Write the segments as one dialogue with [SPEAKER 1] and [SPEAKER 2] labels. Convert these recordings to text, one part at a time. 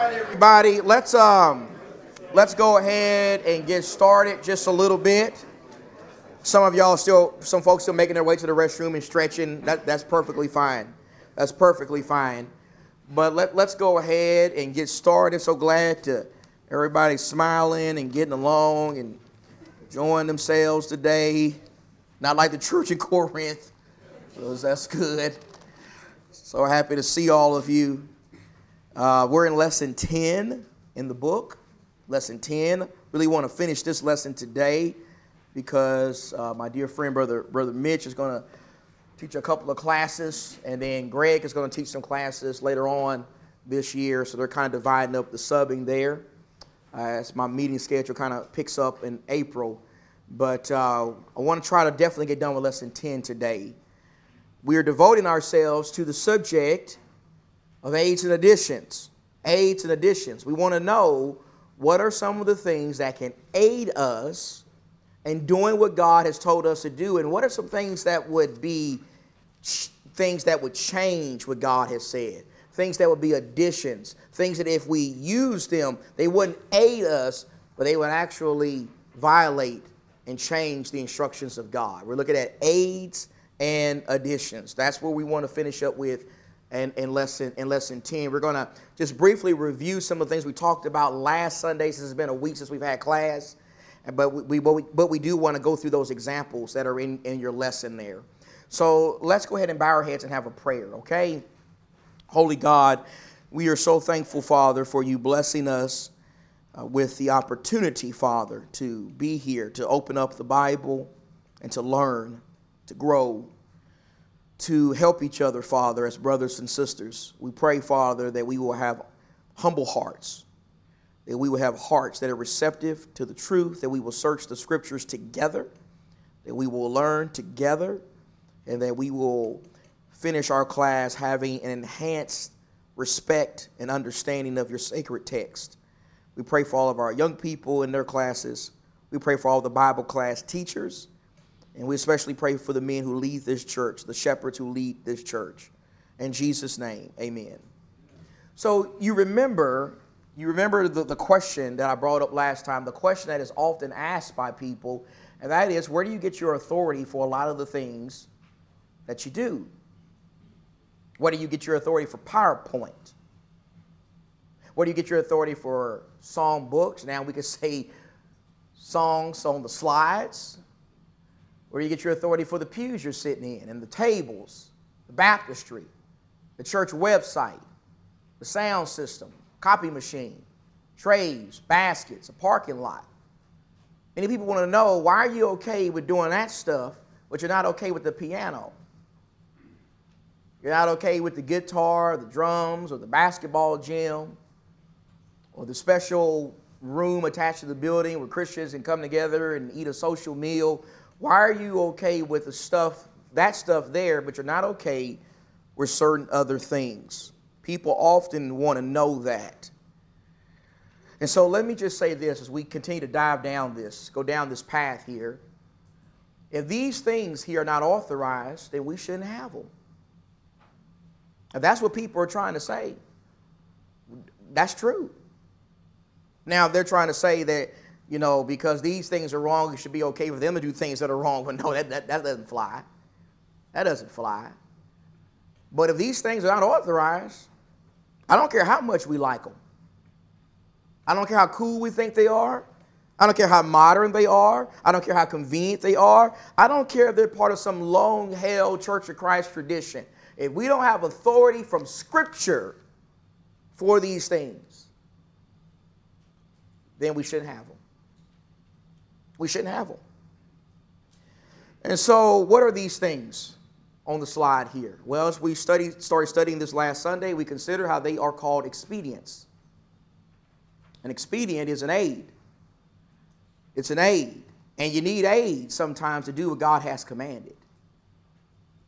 [SPEAKER 1] Everybody, let's um, let's go ahead and get started just a little bit. Some of y'all still, some folks still making their way to the restroom and stretching. That, that's perfectly fine. That's perfectly fine. But let, let's go ahead and get started. So glad to everybody smiling and getting along and enjoying themselves today. Not like the church in Corinth. that's good. So happy to see all of you. Uh, we're in lesson 10 in the book. Lesson 10. Really want to finish this lesson today because uh, my dear friend, brother, brother Mitch, is going to teach a couple of classes, and then Greg is going to teach some classes later on this year. So they're kind of dividing up the subbing there. Uh, as my meeting schedule kind of picks up in April. But uh, I want to try to definitely get done with lesson 10 today. We are devoting ourselves to the subject of aids and additions. Aids and additions. We want to know what are some of the things that can aid us in doing what God has told us to do, and what are some things that would be things that would change what God has said, things that would be additions, things that if we use them, they wouldn't aid us, but they would actually violate and change the instructions of God. We're looking at aids and additions. That's where we want to finish up with in, in, lesson, in lesson 10. We're going to just briefly review some of the things we talked about last Sunday, since it's been a week since we've had class. But we, but we, but we do want to go through those examples that are in, in your lesson there. So let's go ahead and bow our heads and have a prayer, okay? Holy God, we are so thankful, Father, for you blessing us uh, with the opportunity, Father, to be here, to open up the Bible and to learn, to grow, to help each other, Father, as brothers and sisters. We pray, Father, that we will have humble hearts, that we will have hearts that are receptive to the truth, that we will search the scriptures together, that we will learn together and that we will finish our class having an enhanced respect and understanding of your sacred text. We pray for all of our young people in their classes. We pray for all the Bible class teachers. And we especially pray for the men who lead this church, the shepherds who lead this church. In Jesus' name, amen. So you remember, you remember the, the question that I brought up last time, the question that is often asked by people, and that is where do you get your authority for a lot of the things that you do. Where do you get your authority for PowerPoint? Where do you get your authority for song books? Now we could say songs on the slides. Where you get your authority for the pews you're sitting in and the tables, the baptistry, the church website, the sound system, copy machine, trays, baskets, a parking lot? Many people want to know why are you okay with doing that stuff, but you're not okay with the piano? You're not okay with the guitar, the drums, or the basketball gym, or the special room attached to the building where Christians can come together and eat a social meal. Why are you okay with the stuff, that stuff there, but you're not okay with certain other things? People often want to know that. And so let me just say this as we continue to dive down this, go down this path here. If these things here are not authorized, then we shouldn't have them. If that's what people are trying to say, that's true. Now, they're trying to say that, you know, because these things are wrong, it should be okay for them to do things that are wrong. But no, that, that, that doesn't fly. That doesn't fly. But if these things are not authorized, I don't care how much we like them. I don't care how cool we think they are. I don't care how modern they are. I don't care how convenient they are. I don't care if they're part of some long held Church of Christ tradition if we don't have authority from Scripture for these things, then we shouldn't have them. We shouldn't have them. And so, what are these things on the slide here? Well, as we studied, started studying this last Sunday, we consider how they are called expedients. An expedient is an aid. It's an aid. And you need aid sometimes to do what God has commanded.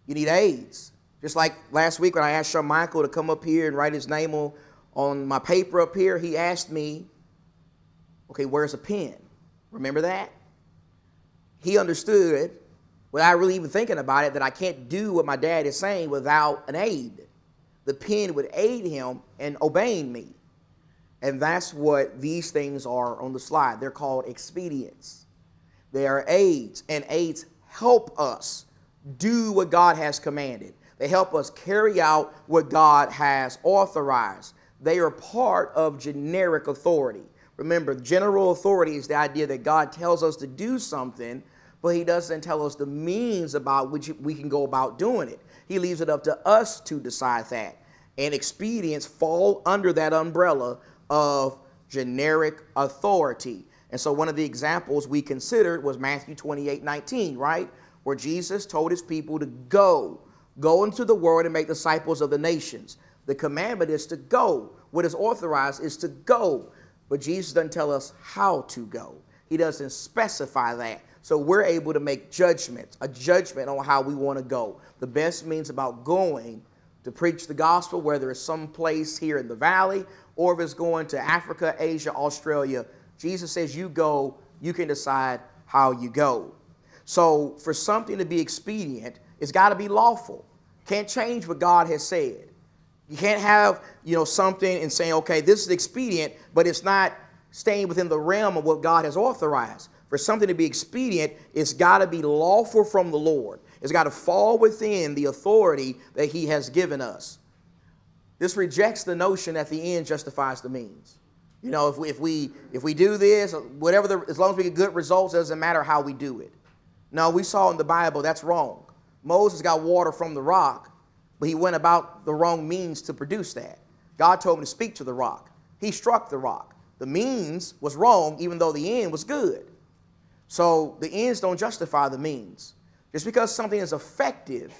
[SPEAKER 1] You need aids. Just like last week when I asked Sean Michael to come up here and write his name on, on my paper up here, he asked me, okay, where's a pen? Remember that? He understood, without really even thinking about it, that I can't do what my dad is saying without an aid. The pen would aid him in obeying me. And that's what these things are on the slide. They're called expedients. They are aids, and aids help us do what God has commanded. They help us carry out what God has authorized. They are part of generic authority. Remember, general authority is the idea that God tells us to do something, but He doesn't tell us the means about which we can go about doing it. He leaves it up to us to decide that. And expedients fall under that umbrella of generic authority. And so one of the examples we considered was Matthew 28 19, right? Where Jesus told his people to go, go into the world and make disciples of the nations. The commandment is to go. What is authorized is to go. But Jesus doesn't tell us how to go, He doesn't specify that. So we're able to make judgments, a judgment on how we want to go. The best means about going to preach the gospel, whether it's some place here in the valley or if it's going to Africa, Asia, Australia. Jesus says, You go, you can decide how you go. So for something to be expedient, it's got to be lawful. Can't change what God has said. You can't have, you know, something and saying, okay, this is expedient, but it's not staying within the realm of what God has authorized. For something to be expedient, it's got to be lawful from the Lord. It's got to fall within the authority that He has given us. This rejects the notion that the end justifies the means. You know, if we if we if we do this, whatever the as long as we get good results, it doesn't matter how we do it. No, we saw in the Bible that's wrong. Moses got water from the rock, but he went about the wrong means to produce that. God told him to speak to the rock. He struck the rock. The means was wrong, even though the end was good. So the ends don't justify the means. Just because something is effective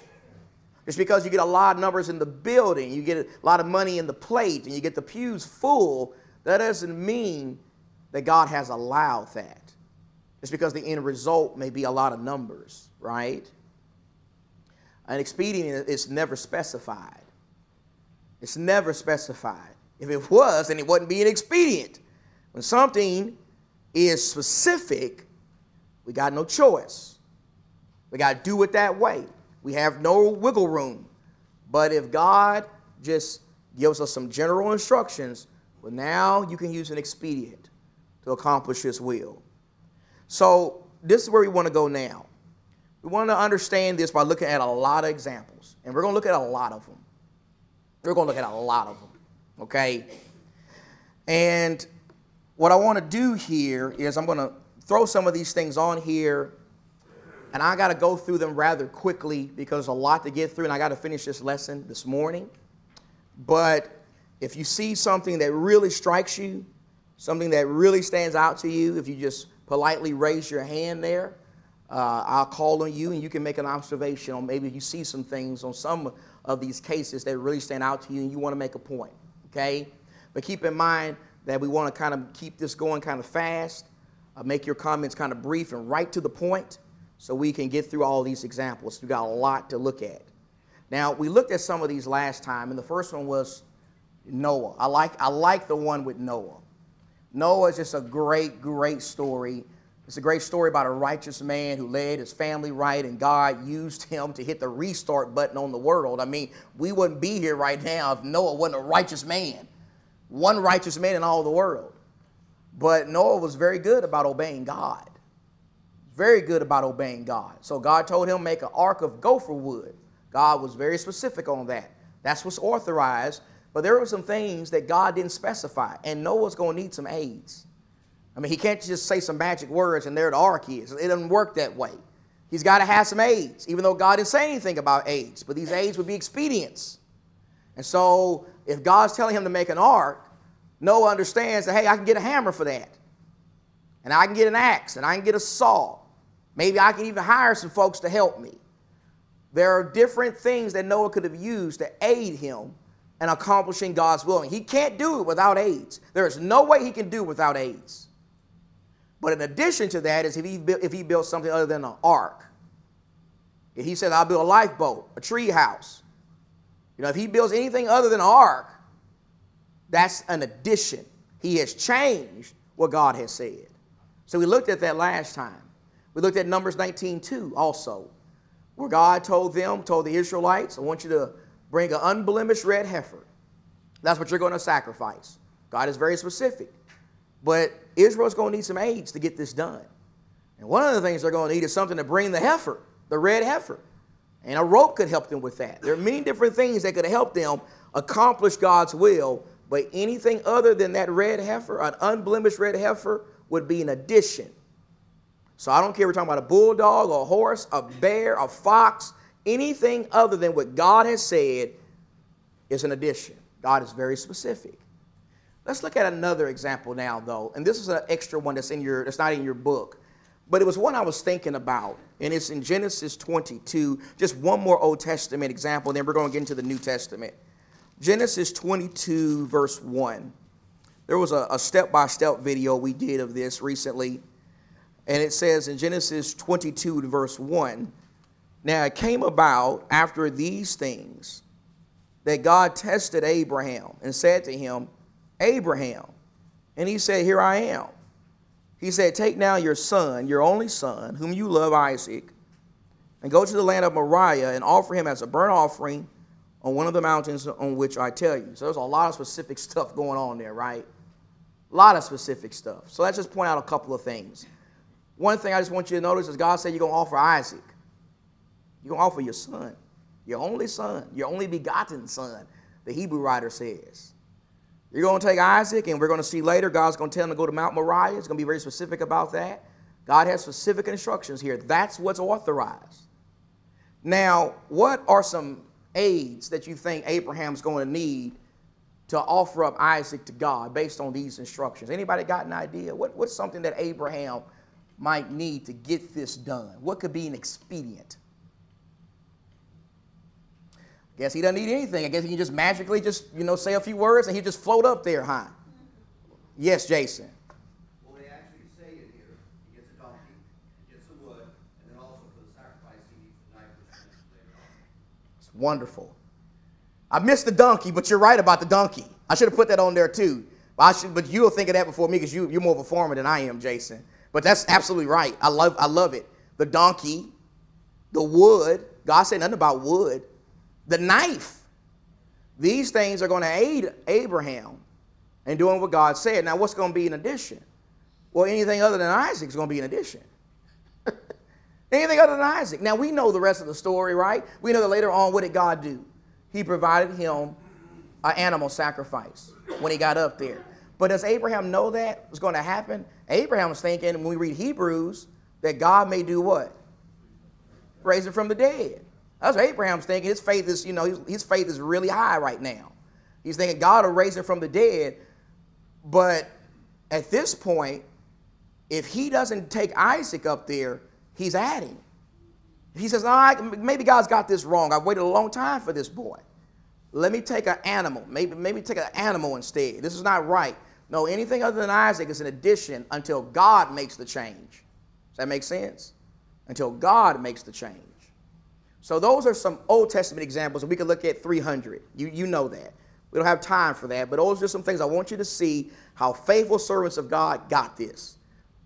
[SPEAKER 1] just because you get a lot of numbers in the building, you get a lot of money in the plate, and you get the pews full, that doesn't mean that God has allowed that. Just because the end result may be a lot of numbers, right? An expedient is never specified. It's never specified. If it was, then it wouldn't be an expedient. When something is specific, we got no choice. We got to do it that way. We have no wiggle room. But if God just gives us some general instructions, well, now you can use an expedient to accomplish His will. So, this is where we want to go now. We want to understand this by looking at a lot of examples, and we're going to look at a lot of them. We're going to look at a lot of them, okay? And what I want to do here is I'm going to throw some of these things on here and I got to go through them rather quickly because there's a lot to get through, and I got to finish this lesson this morning. But if you see something that really strikes you, something that really stands out to you, if you just politely raise your hand there, uh, I'll call on you and you can make an observation on maybe you see some things on some of these cases that really stand out to you and you want to make a point. Okay? But keep in mind that we want to kind of keep this going kind of fast, uh, make your comments kind of brief and right to the point so we can get through all these examples. We've got a lot to look at. Now, we looked at some of these last time, and the first one was Noah. I like, I like the one with Noah. Noah is just a great, great story. It's a great story about a righteous man who led his family right, and God used him to hit the restart button on the world. I mean, we wouldn't be here right now if Noah wasn't a righteous man. One righteous man in all the world. But Noah was very good about obeying God very good about obeying God. So God told him make an ark of gopher wood. God was very specific on that. That's what's authorized. But there were some things that God didn't specify, and Noah's going to need some aids. I mean, he can't just say some magic words and there the ark is. It doesn't work that way. He's got to have some aids, even though God didn't say anything about aids. But these aids would be expedients. And so, if God's telling him to make an ark, Noah understands that, hey, I can get a hammer for that. And I can get an axe, and I can get a saw. Maybe I can even hire some folks to help me. There are different things that Noah could have used to aid him in accomplishing God's will. And He can't do it without aids. There is no way he can do it without aids. But in addition to that, is if he if he built something other than an ark. If he says, "I'll build a lifeboat, a tree house," you know, if he builds anything other than an ark, that's an addition. He has changed what God has said. So we looked at that last time. We looked at Numbers 19 2 also, where God told them, told the Israelites, I want you to bring an unblemished red heifer. That's what you're going to sacrifice. God is very specific. But Israel's going to need some aids to get this done. And one of the things they're going to need is something to bring the heifer, the red heifer. And a rope could help them with that. There are many different things that could help them accomplish God's will, but anything other than that red heifer, an unblemished red heifer, would be an addition. So I don't care if we're talking about a bulldog, a horse, a bear, a fox, anything other than what God has said is an addition. God is very specific. Let's look at another example now, though, and this is an extra one that's in your that's not in your book, but it was one I was thinking about, and it's in Genesis 22. Just one more Old Testament example, and then we're going to get into the New Testament. Genesis 22, verse 1. There was a step by step video we did of this recently, and it says in Genesis 22, verse 1 Now it came about after these things that God tested Abraham and said to him, Abraham. And he said, Here I am. He said, Take now your son, your only son, whom you love, Isaac, and go to the land of Moriah and offer him as a burnt offering on one of the mountains on which I tell you. So there's a lot of specific stuff going on there, right? A lot of specific stuff. So let's just point out a couple of things. One thing I just want you to notice is God said you're going to offer Isaac. You're going to offer your son, your only son, your only begotten son, the Hebrew writer says. You're going to take Isaac, and we're going to see later, God's going to tell him to go to Mount Moriah. It's going to be very specific about that. God has specific instructions here. That's what's authorized. Now, what are some aids that you think Abraham's going to need to offer up Isaac to God based on these instructions? Anybody got an idea? What, what's something that Abraham might need to get this done? What could be an expedient? I Guess he doesn't need anything. I guess he can just magically just, you know, say a few words and he just float up there, huh? Yes, Jason.
[SPEAKER 2] Well, they actually say it here. He gets a donkey, he gets the wood, and then also for the sacrifice, he needs the knife later on.
[SPEAKER 1] It's wonderful. I missed the donkey, but you're right about the donkey. I should have put that on there too. But, I should, but you'll think of that before me because you, you're more of a farmer than I am, Jason. But that's absolutely right. I love, I love it. The donkey, the wood. God said nothing about wood the knife. These things are going to aid Abraham in doing what God said. Now, what's going to be in addition? Well, anything other than Isaac is going to be in addition. anything other than Isaac. Now, we know the rest of the story, right? We know that later on, what did God do? He provided him an animal sacrifice when he got up there. But does Abraham know that was going to happen? Abraham was thinking, when we read Hebrews, that God may do what? Raise it from the dead. That's what Abraham's thinking. His faith is, you know, his, his faith is really high right now. He's thinking God will raise him from the dead. But at this point, if he doesn't take Isaac up there, he's adding. He says, All right, maybe God's got this wrong. I've waited a long time for this boy. Let me take an animal. Maybe, maybe take an animal instead. This is not right. No, anything other than Isaac is an addition until God makes the change. Does that make sense? Until God makes the change. So those are some Old Testament examples, we could look at 300. You, you know that. We don't have time for that, but those are some things I want you to see how faithful servants of God got this.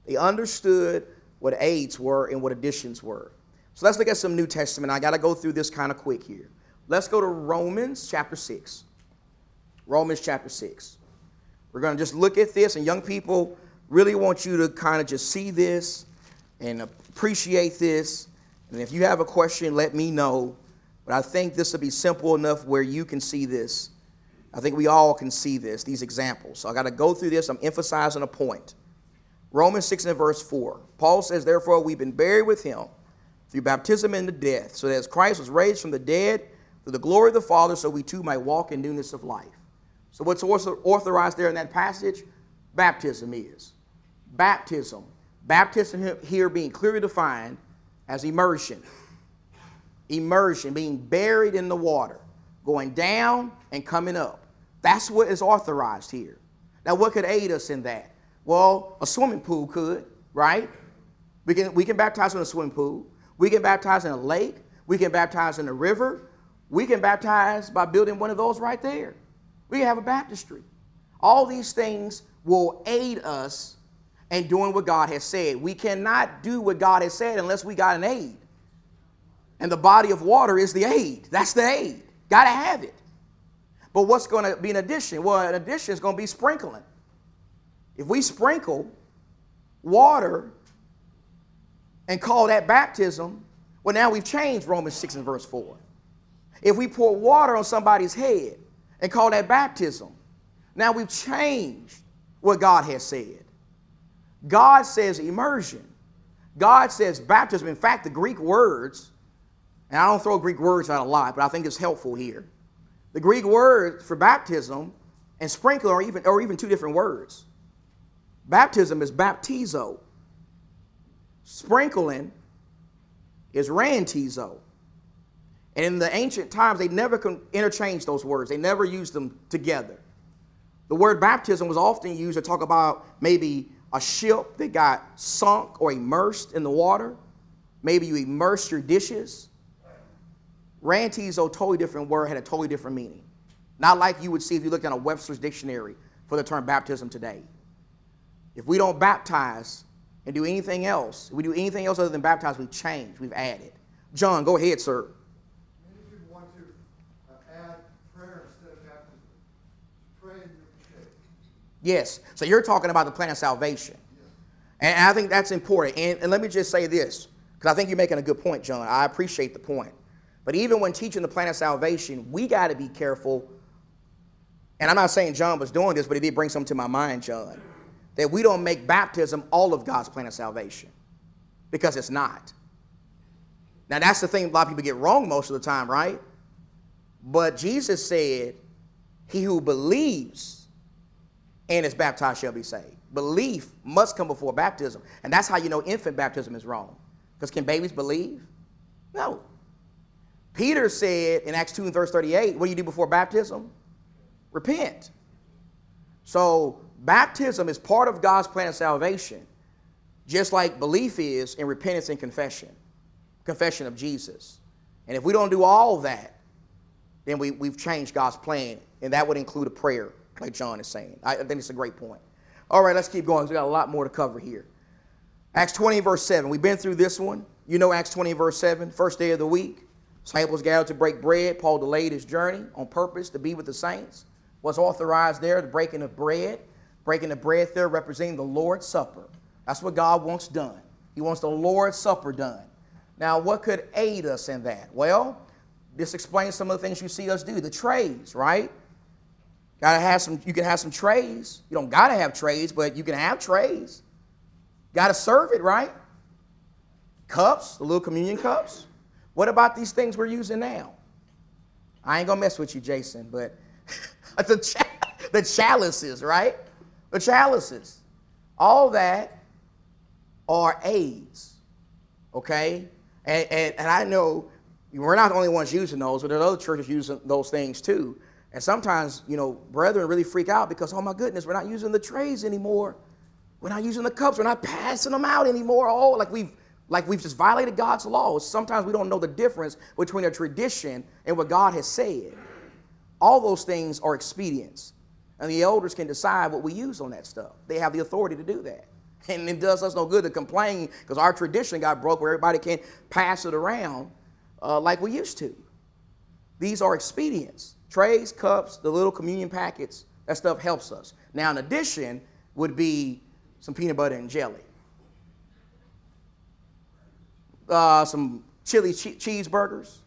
[SPEAKER 1] They understood what aids were and what additions were. So let's look at some New Testament. I got to go through this kind of quick here. Let's go to Romans chapter 6. Romans chapter 6. We're going to just look at this, and young people really want you to kind of just see this and appreciate this and if you have a question, let me know. But I think this will be simple enough where you can see this. I think we all can see this, these examples. So I got to go through this. I'm emphasizing a point. Romans 6 and verse 4. Paul says, Therefore, we've been buried with him through baptism into death, so that as Christ was raised from the dead through the glory of the Father, so we too might walk in newness of life. So, what's authorized there in that passage? Baptism is. Baptism. Baptism here being clearly defined as immersion. Immersion, being buried in the water, going down and coming up. That's what is authorized here. Now, what could aid us in that? Well, a swimming pool could, right? We can, we can baptize in a swimming pool. We can baptize in a lake. We can baptize in a river. We can baptize by building one of those right there. We can have a baptistry. All these things will aid us in doing what God has said. We cannot do what God has said unless we got an aid. And the body of water is the aid. That's the aid. Got to have it. But what's going to be an addition? Well, an addition is going to be sprinkling. If we sprinkle water and call that baptism, well, now we've changed Romans 6 and verse 4. If we pour water on somebody's head and call that baptism, now we've changed what God has said. God says immersion. God says baptism. In fact, the Greek words, and I don't throw Greek words out a lot, but I think it's helpful here. The Greek word for baptism and sprinkling are even, are even two different words. Baptism is baptizo. Sprinkling is rantizo. And in the ancient times, they never interchanged those words. They never used them together. The word baptism was often used to talk about maybe a ship that got sunk or immersed in the water. Maybe you immersed your dishes. Rantizo, totally different word, had a totally different meaning. Not like you would see if you looked at a Webster's dictionary for the term baptism today. If we don't baptize and do anything else, if we do anything else other than baptize, we've changed, we've added. John, go ahead, sir. Yes. So you're talking about the plan of salvation. And I think that's important. And, and let me just say this, because I think you're making a good point, John. I appreciate the point. But even when teaching the plan of salvation, we got to be careful. And I'm not saying John was doing this, but he did bring something to my mind, John. That we don't make baptism all of God's plan of salvation, because it's not. Now, that's the thing a lot of people get wrong most of the time, right? But Jesus said, He who believes and is baptized shall be saved. Belief must come before baptism. And that's how you know infant baptism is wrong. Because can babies believe? No. Peter said in Acts 2 and verse 38, what do you do before baptism? Repent. So baptism is part of God's plan of salvation, just like belief is in repentance and confession, confession of Jesus. And if we don't do all that, then we, we've changed God's plan, and that would include a prayer like John is saying. I think it's a great point. All right, let's keep going. We got a lot more to cover here. Acts 20, verse 7. We've been through this one. You know Acts 20, verse 7, first day of the week. Disciples gathered to break bread. Paul delayed his journey on purpose to be with the saints. Was authorized there the breaking of bread. Breaking the bread there representing the Lord's Supper. That's what God wants done. He wants the Lord's Supper done. Now, what could aid us in that? Well, this explains some of the things you see us do. The trays, right? Gotta have some, you can have some trays. You don't gotta have trays, but you can have trays. Gotta serve it, right? Cups, the little communion cups. What about these things we're using now? I ain't gonna mess with you, Jason, but the, ch- the chalices, right? The chalices. All that are aids, okay? And, and, and I know we're not the only ones using those, but there are other churches using those things too. And sometimes, you know, brethren really freak out because, oh my goodness, we're not using the trays anymore. We're not using the cups. We're not passing them out anymore. Oh, like we've like we've just violated God's laws. Sometimes we don't know the difference between a tradition and what God has said. All those things are expedients. And the elders can decide what we use on that stuff. They have the authority to do that. And it does us no good to complain because our tradition got broke where everybody can't pass it around uh, like we used to. These are expedients. Trays, cups, the little communion packets, that stuff helps us. Now, in addition, would be some peanut butter and jelly, uh, some chili che- cheeseburgers,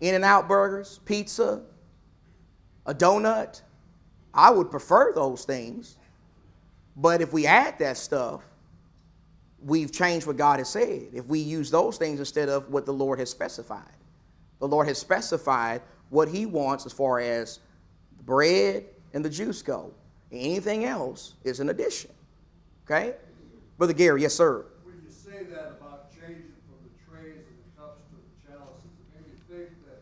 [SPEAKER 1] In-N-Out burgers, pizza, a donut. I would prefer those things. But if we add that stuff, we've changed what God has said. If we use those things instead of what the Lord has specified, the Lord has specified what he wants as far as bread and the juice go. Anything else is an addition. Okay? Brother Gary, yes, sir.
[SPEAKER 3] When you say that about changing from the trays and the cups to the chalices, it made me think that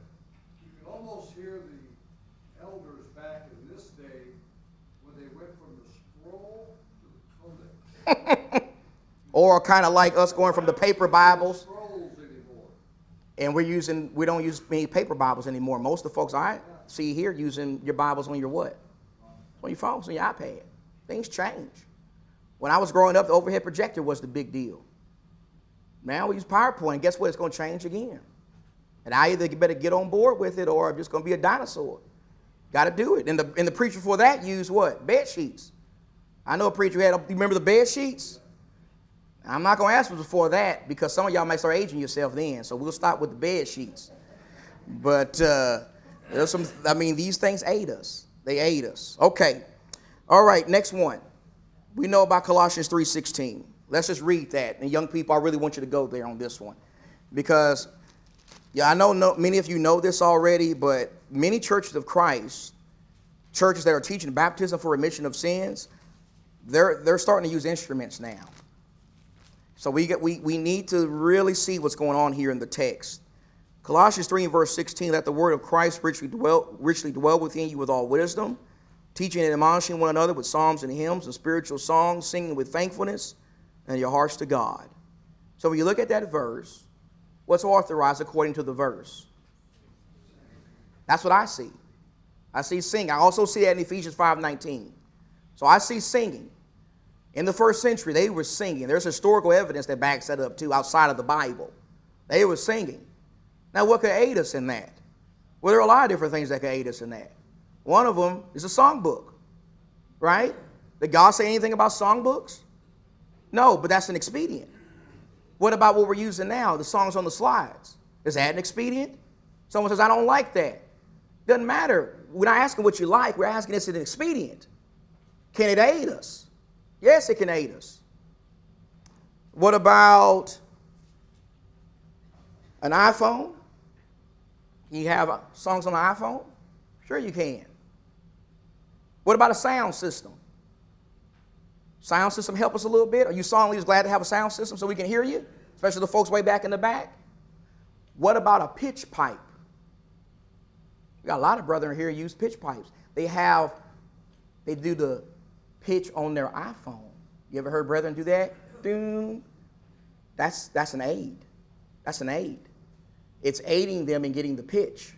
[SPEAKER 3] you can almost hear the elders back in this day when they went from the scroll to the codex.
[SPEAKER 1] or kind of like us going from the paper Bibles. And we're using we don't use many paper bibles anymore. Most of the folks i see here using your bibles on your what? On your phones on your ipad. Things change. When i was growing up the overhead projector was the big deal. Now we use powerpoint guess what? It's going to change again. And i either better get on board with it or i'm just going to be a dinosaur. Got to do it. And the and the preacher for that used what? Bed sheets. I know a preacher had. You remember the bed sheets? I'm not gonna ask before that because some of y'all might start aging yourself then. So we'll stop with the bed sheets. But uh, there's some. I mean, these things aid us. They aid us. Okay. All right. Next one. We know about Colossians 3:16. Let's just read that. And young people, I really want you to go there on this one because yeah, I know no, many of you know this already, but many churches of Christ, churches that are teaching baptism for remission of sins, they're, they're starting to use instruments now. So we, get, we, we need to really see what's going on here in the text. Colossians 3 and verse 16, let the word of Christ richly dwell, richly dwell within you with all wisdom, teaching and admonishing one another with psalms and hymns and spiritual songs, singing with thankfulness and your hearts to God. So when you look at that verse, what's authorized according to the verse? That's what I see. I see singing. I also see that in Ephesians 5:19. So I see singing. In the first century, they were singing. There's historical evidence that backs that up too, outside of the Bible. They were singing. Now, what could aid us in that? Well, there are a lot of different things that could aid us in that. One of them is a songbook, right? Did God say anything about songbooks? No, but that's an expedient. What about what we're using now, the songs on the slides? Is that an expedient? Someone says, I don't like that. Doesn't matter. We're not asking what you like, we're asking is it an expedient? Can it aid us? Yes, it can aid us. What about an iPhone? You have uh, songs on an iPhone? Sure, you can. What about a sound system? Sound system help us a little bit? Are you song leaders glad to have a sound system so we can hear you? Especially the folks way back in the back? What about a pitch pipe? We got a lot of brethren here use pitch pipes. They have, they do the pitch on their iPhone. You ever heard brethren do that? Doom. That's that's an aid. That's an aid. It's aiding them in getting the pitch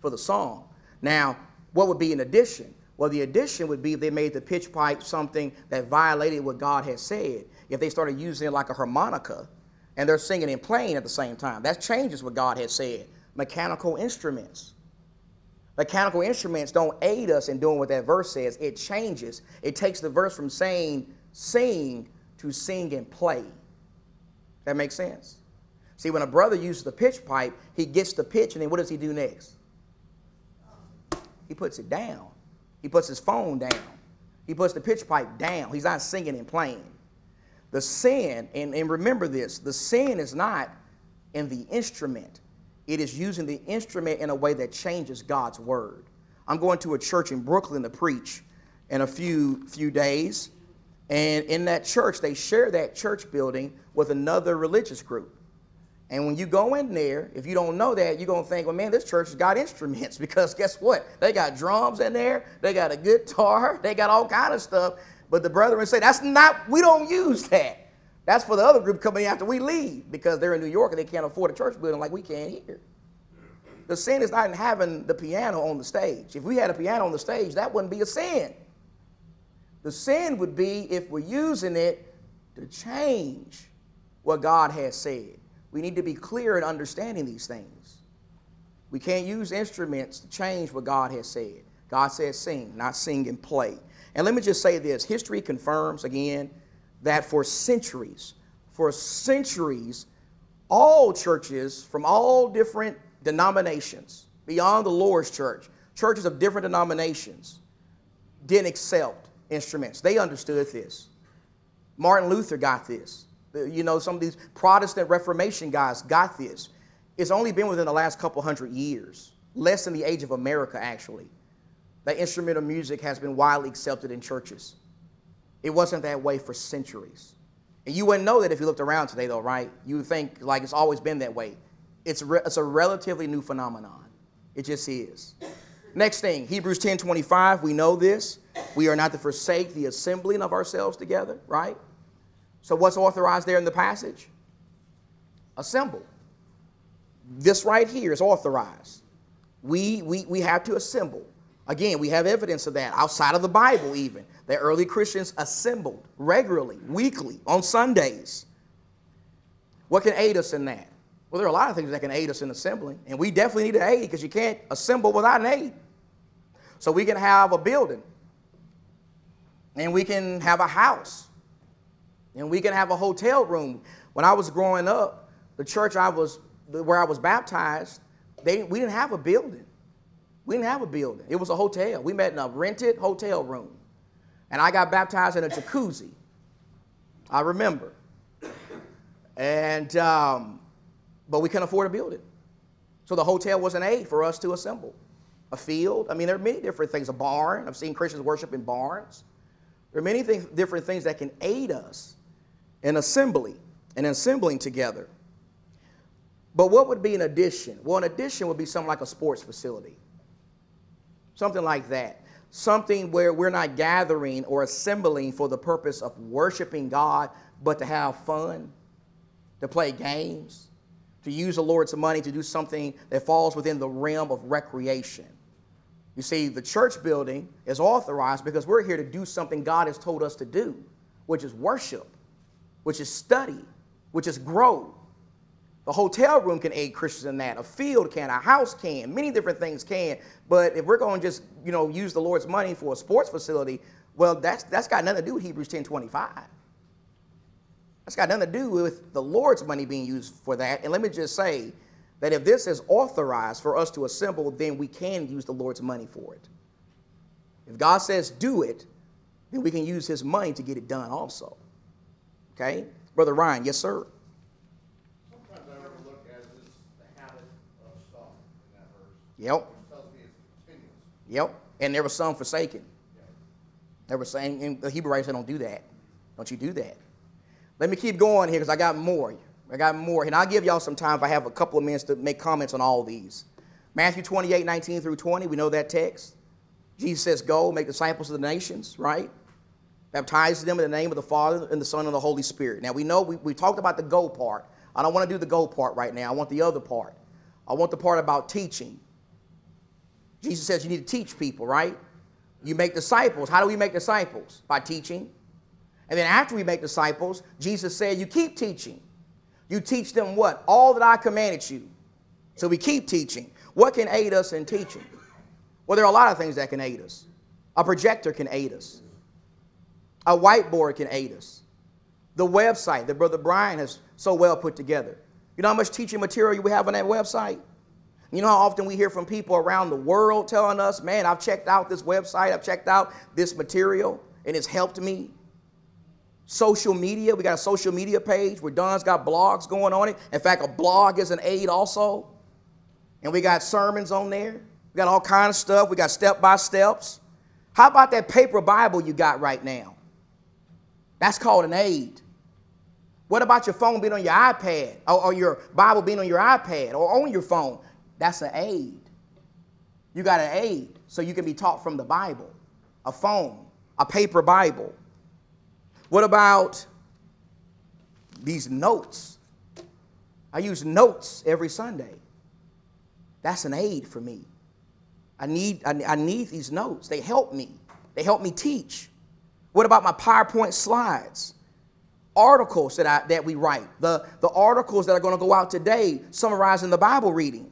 [SPEAKER 1] for the song. Now, what would be an addition? Well, the addition would be if they made the pitch pipe something that violated what God had said. If they started using it like a harmonica and they're singing and playing at the same time, that changes what God had said. Mechanical instruments. Mechanical instruments don't aid us in doing what that verse says. It changes. It takes the verse from saying sing to sing and play. That makes sense? See, when a brother uses the pitch pipe, he gets the pitch, and then what does he do next? He puts it down. He puts his phone down. He puts the pitch pipe down. He's not singing and playing. The sin, and, and remember this, the sin is not in the instrument. It is using the instrument in a way that changes God's word. I'm going to a church in Brooklyn to preach in a few few days. And in that church, they share that church building with another religious group. And when you go in there, if you don't know that, you're going to think, well, man, this church has got instruments because guess what? They got drums in there, they got a guitar, they got all kind of stuff. But the brethren say, that's not, we don't use that. That's for the other group coming after we leave because they're in New York and they can't afford a church building like we can here. The sin is not in having the piano on the stage. If we had a piano on the stage, that wouldn't be a sin. The sin would be if we're using it to change what God has said. We need to be clear in understanding these things. We can't use instruments to change what God has said. God says sing, not sing and play. And let me just say this history confirms again that for centuries, for centuries, all churches from all different denominations, beyond the Lord's church, churches of different denominations, didn't accept instruments. They understood this. Martin Luther got this. You know, some of these Protestant Reformation guys got this. It's only been within the last couple hundred years, less than the age of America, actually, that instrumental music has been widely accepted in churches. It wasn't that way for centuries. And you wouldn't know that if you looked around today, though, right? You would think like it's always been that way. It's, re- it's a relatively new phenomenon. It just is. Next thing, Hebrews 10 25, we know this. We are not to forsake the assembling of ourselves together, right? So, what's authorized there in the passage? Assemble. This right here is authorized. We, we, we have to assemble. Again, we have evidence of that outside of the Bible, even. The early Christians assembled regularly, weekly, on Sundays. What can aid us in that? Well, there are a lot of things that can aid us in assembling, and we definitely need an aid because you can't assemble without an aid. So we can have a building, and we can have a house, and we can have a hotel room. When I was growing up, the church I was where I was baptized, they, we didn't have a building. We didn't have a building. It was a hotel. We met in a rented hotel room. And I got baptized in a jacuzzi. I remember. And, um, but we couldn't afford a building. So the hotel was an aid for us to assemble. A field. I mean, there are many different things. A barn. I've seen Christians worship in barns. There are many different things that can aid us in assembly and assembling together. But what would be an addition? Well, an addition would be something like a sports facility, something like that. Something where we're not gathering or assembling for the purpose of worshiping God, but to have fun, to play games, to use the Lord's money to do something that falls within the realm of recreation. You see, the church building is authorized because we're here to do something God has told us to do, which is worship, which is study, which is grow, the hotel room can aid Christians in that. A field can, a house can, many different things can. But if we're going to just, you know, use the Lord's money for a sports facility, well, that's that's got nothing to do with Hebrews 10 25. That's got nothing to do with the Lord's money being used for that. And let me just say that if this is authorized for us to assemble, then we can use the Lord's money for it. If God says do it, then we can use his money to get it done also. Okay? Brother Ryan, yes, sir.
[SPEAKER 2] Sometimes I overlook as is the habit of stuff in that verse.
[SPEAKER 1] Yep.
[SPEAKER 2] Which tells me it's continuous.
[SPEAKER 1] Yep. And there were some forsaken. They were saying, and the Hebrew writers said, don't do that. Don't you do that. Let me keep going here because I got more. I got more. And I'll give y'all some time if I have a couple of minutes to make comments on all these. Matthew 28, 19 through 20, we know that text. Jesus says, Go, make disciples of the nations, right? Baptize them in the name of the Father and the Son and the Holy Spirit. Now we know we, we talked about the go part. I don't want to do the go part right now. I want the other part. I want the part about teaching. Jesus says you need to teach people, right? You make disciples. How do we make disciples? By teaching. And then after we make disciples, Jesus said, You keep teaching. You teach them what? All that I commanded you. So we keep teaching. What can aid us in teaching? Well, there are a lot of things that can aid us. A projector can aid us, a whiteboard can aid us. The website that Brother Brian has so well put together. You know how much teaching material we have on that website? You know how often we hear from people around the world telling us, man, I've checked out this website, I've checked out this material, and it's helped me. Social media, we got a social media page where Don's got blogs going on it. In fact, a blog is an aid also. And we got sermons on there. We got all kind of stuff. We got step by steps. How about that paper Bible you got right now? That's called an aid. What about your phone being on your iPad or, or your Bible being on your iPad or on your phone? That's an aid. You got an aid so you can be taught from the Bible, a phone, a paper Bible. What about these notes? I use notes every Sunday. That's an aid for me. I need, I, I need these notes. They help me. They help me teach. What about my PowerPoint slides? Articles that, I, that we write, the, the articles that are going to go out today summarizing the Bible reading.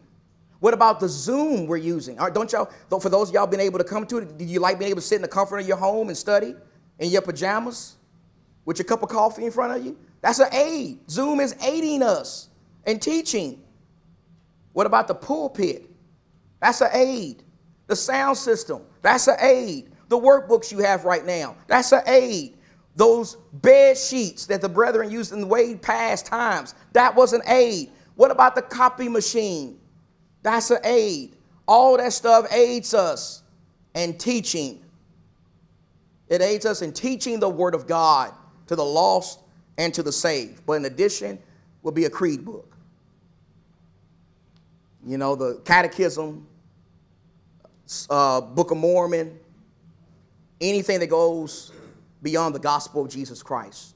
[SPEAKER 1] What about the Zoom we're using? Don't y'all, for those y'all been able to come to it, do you like being able to sit in the comfort of your home and study in your pajamas with your cup of coffee in front of you? That's an aid. Zoom is aiding us in teaching. What about the pulpit? That's an aid. The sound system, that's an aid. The workbooks you have right now, that's an aid. Those bed sheets that the brethren used in the way past times, that was an aid. What about the copy machine? That's an aid. All that stuff aids us in teaching. It aids us in teaching the Word of God to the lost and to the saved. But in addition, will be a creed book. You know, the Catechism, uh, Book of Mormon, anything that goes beyond the gospel of Jesus Christ.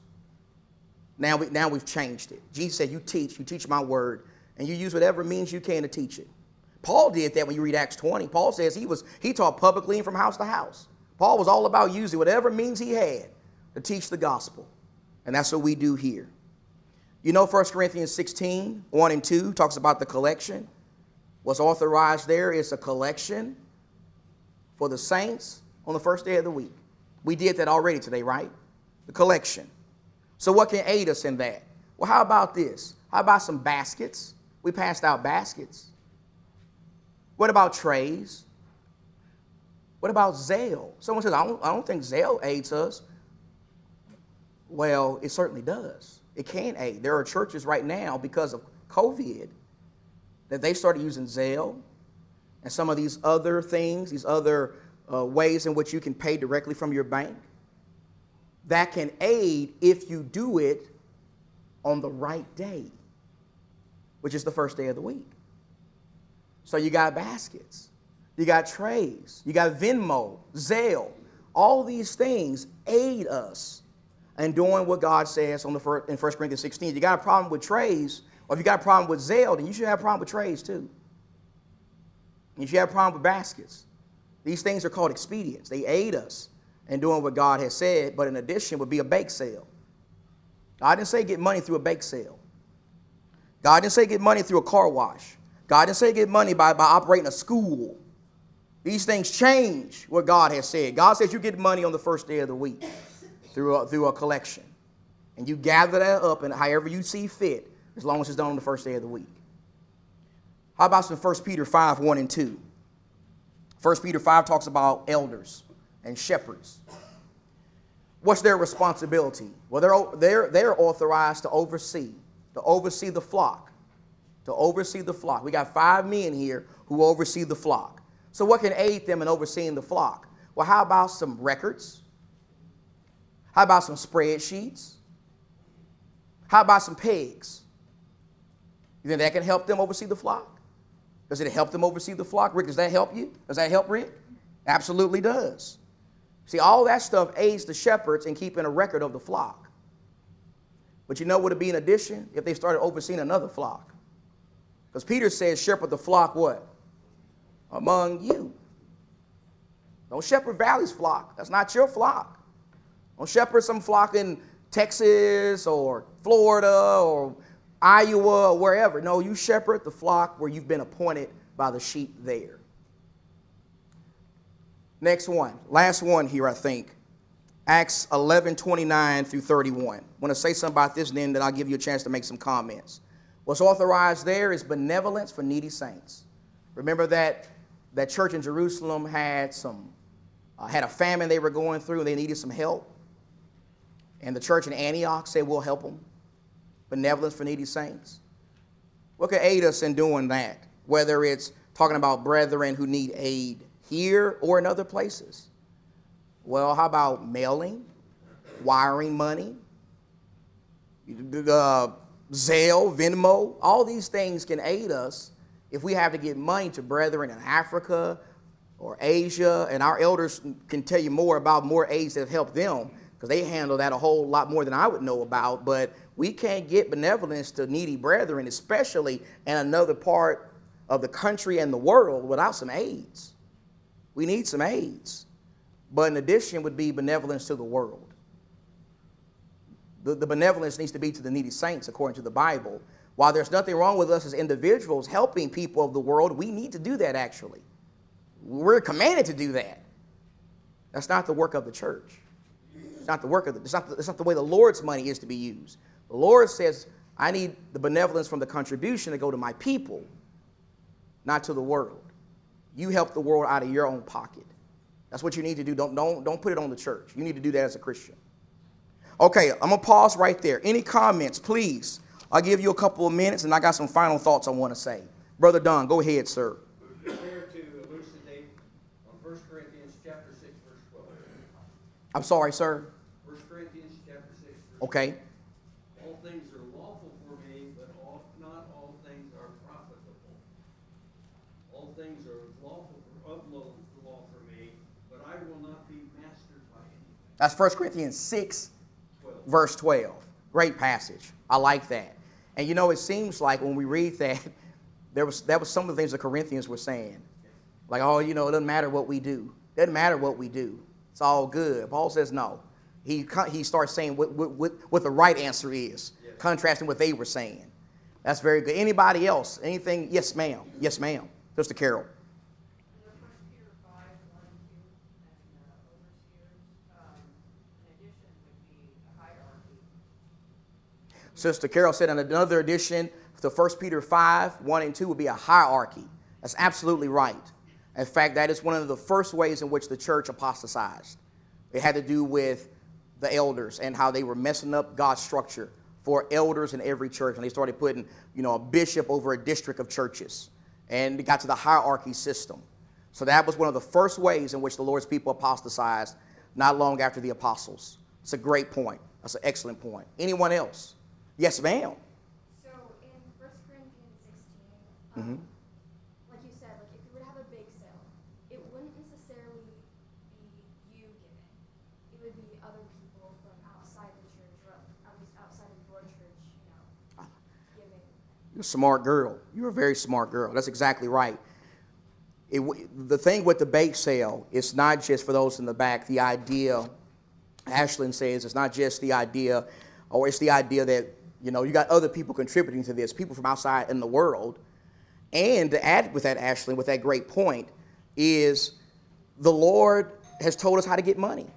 [SPEAKER 1] Now, we, now we've changed it. Jesus said, You teach, you teach my word, and you use whatever means you can to teach it. Paul did that when you read Acts 20. Paul says he was he taught publicly and from house to house. Paul was all about using whatever means he had to teach the gospel. And that's what we do here. You know 1 Corinthians 16, 1 and 2 talks about the collection. What's authorized there is a collection for the saints on the first day of the week. We did that already today, right? The collection. So, what can aid us in that? Well, how about this? How about some baskets? We passed out baskets. What about trays? What about Zelle? Someone says, I don't, I don't think Zelle aids us. Well, it certainly does. It can aid. There are churches right now because of COVID that they started using Zelle and some of these other things, these other uh, ways in which you can pay directly from your bank. That can aid if you do it on the right day, which is the first day of the week. So you got baskets, you got trays, you got Venmo, Zelle. All these things aid us in doing what God says on the first, in 1 Corinthians 16. You got a problem with trays, or if you got a problem with Zelle, then you should have a problem with trays too. You have a problem with baskets, these things are called expedients. They aid us in doing what God has said, but in addition would be a bake sale. God didn't say get money through a bake sale. God didn't say get money through a car wash. God didn't say get money by, by operating a school. These things change what God has said. God says you get money on the first day of the week through a, through a collection. And you gather that up and however you see fit, as long as it's done on the first day of the week. How about some 1 Peter 5 1 and 2? 1 Peter 5 talks about elders and shepherds. What's their responsibility? Well, they're, they're, they're authorized to oversee, to oversee the flock, to oversee the flock. We got five men here who oversee the flock. So, what can aid them in overseeing the flock? Well, how about some records? How about some spreadsheets? How about some pegs? You think that can help them oversee the flock? Does it help them oversee the flock? Rick, does that help you? Does that help Rick? Absolutely does. See, all that stuff aids the shepherds in keeping a record of the flock. But you know what would be in addition if they started overseeing another flock? Because Peter says, shepherd the flock what? Among you. Don't shepherd Valley's flock. That's not your flock. Don't shepherd some flock in Texas or Florida or Iowa or wherever. No, you shepherd the flock where you've been appointed by the sheep there. Next one, last one here, I think. Acts 11 29 through 31. I want to say something about this, then, then I'll give you a chance to make some comments. What's authorized there is benevolence for needy saints. Remember that that church in Jerusalem had some uh, had a famine they were going through and they needed some help. And the church in Antioch said, We'll help them. Benevolence for needy saints. What could aid us in doing that? Whether it's talking about brethren who need aid here or in other places. Well, how about mailing, wiring money, uh, Zelle, Venmo? All these things can aid us if we have to get money to brethren in Africa or Asia. And our elders can tell you more about more aids that have helped them because they handle that a whole lot more than I would know about. But we can't get benevolence to needy brethren, especially in another part of the country and the world, without some aids. We need some aids. But in addition, would be benevolence to the world. The, the benevolence needs to be to the needy saints, according to the Bible. While there's nothing wrong with us as individuals helping people of the world, we need to do that actually. We're commanded to do that. That's not the work of the church. It's not the work of the, it's not the, it's not the way the Lord's money is to be used. The Lord says, I need the benevolence from the contribution to go to my people, not to the world. You help the world out of your own pocket. That's what you need to do. Don't, don't, don't put it on the church. You need to do that as a Christian. Okay, I'm going to pause right there. Any comments, please? I'll give you a couple of minutes and I got some final thoughts I want to say. Brother Don, go ahead, sir.
[SPEAKER 2] There to elucidate on 1 Corinthians chapter 6, verse 12.
[SPEAKER 1] I'm sorry, sir.
[SPEAKER 2] 1 Corinthians chapter 6, verse
[SPEAKER 1] Okay.
[SPEAKER 2] All things are lawful for me, but all, not all things are profitable. All things are lawful for, of law, for me, but I will not be mastered by anything.
[SPEAKER 1] That's 1 Corinthians 6,
[SPEAKER 2] 12.
[SPEAKER 1] Verse 12. Great passage. I like that. And you know, it seems like when we read that, there was that was some of the things the Corinthians were saying. Like, oh, you know, it doesn't matter what we do. It doesn't matter what we do. It's all good. Paul says no. He, he starts saying what, what, what, the right answer is, contrasting what they were saying. That's very good. Anybody else? Anything? Yes, ma'am. Yes, ma'am. Sister Carol.
[SPEAKER 4] In the First Peter five, one and two,
[SPEAKER 1] Sister Carol said in another edition, the 1 Peter 5, 1 and 2 would be a hierarchy. That's absolutely right. In fact, that is one of the first ways in which the church apostatized. It had to do with the elders and how they were messing up God's structure for elders in every church. And they started putting, you know, a bishop over a district of churches. And it got to the hierarchy system. So that was one of the first ways in which the Lord's people apostatized not long after the apostles. It's a great point. That's an excellent point. Anyone else? Yes, ma'am.
[SPEAKER 4] So in First Corinthians 16, um, like you said, like if you would have a bake sale, it wouldn't necessarily be you giving. It would be other people from outside the church, or at least outside of your church, you know, giving.
[SPEAKER 1] You're a smart girl. You're a very smart girl. That's exactly right. It, the thing with the bake sale, it's not just for those in the back. The idea, Ashlyn says, it's not just the idea, or it's the idea that, you know, you got other people contributing to this, people from outside in the world. And to add with that, Ashley, with that great point, is the Lord has told us how to get money.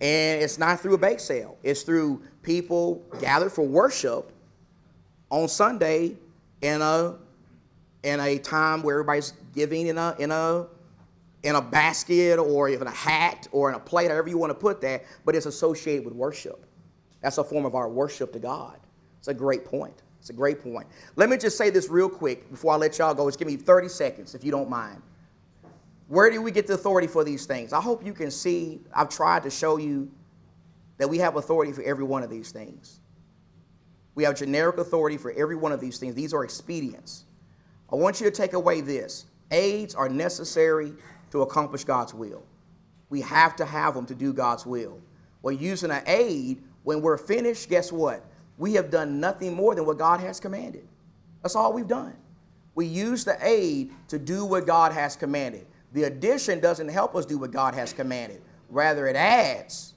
[SPEAKER 1] And it's not through a bake sale, it's through people gathered for worship on Sunday in a in a time where everybody's giving in a in a in a basket or even a hat or in a plate, however you want to put that, but it's associated with worship. That's a form of our worship to God. It's a great point. It's a great point. Let me just say this real quick before I let y'all go. Just give me 30 seconds, if you don't mind. Where do we get the authority for these things? I hope you can see, I've tried to show you that we have authority for every one of these things. We have generic authority for every one of these things. These are expedients. I want you to take away this aids are necessary to accomplish God's will. We have to have them to do God's will. Well, using an aid, when we're finished, guess what? We have done nothing more than what God has commanded. That's all we've done. We use the aid to do what God has commanded. The addition doesn't help us do what God has commanded, rather, it adds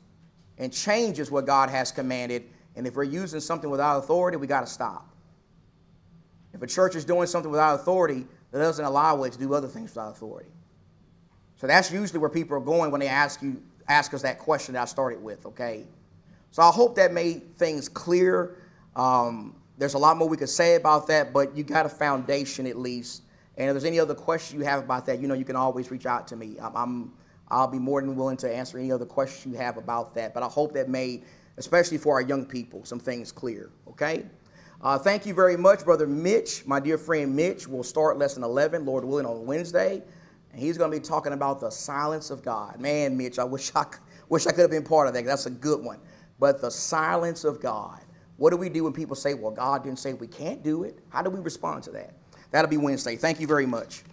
[SPEAKER 1] and changes what God has commanded. And if we're using something without authority, we got to stop. If a church is doing something without authority, that doesn't allow it to do other things without authority. So that's usually where people are going when they ask you ask us that question that I started with, okay? So I hope that made things clear. Um, there's a lot more we could say about that, but you got a foundation at least. And if there's any other questions you have about that, you know you can always reach out to me. I'm, I'm I'll be more than willing to answer any other questions you have about that. But I hope that made, especially for our young people, some things clear. Okay. Uh, thank you very much, Brother Mitch, my dear friend Mitch. We'll start lesson 11, Lord willing, on Wednesday. And he's going to be talking about the silence of God. Man, Mitch, I wish I, wish I could have been part of that. That's a good one. But the silence of God. What do we do when people say, well, God didn't say we can't do it? How do we respond to that? That'll be Wednesday. Thank you very much.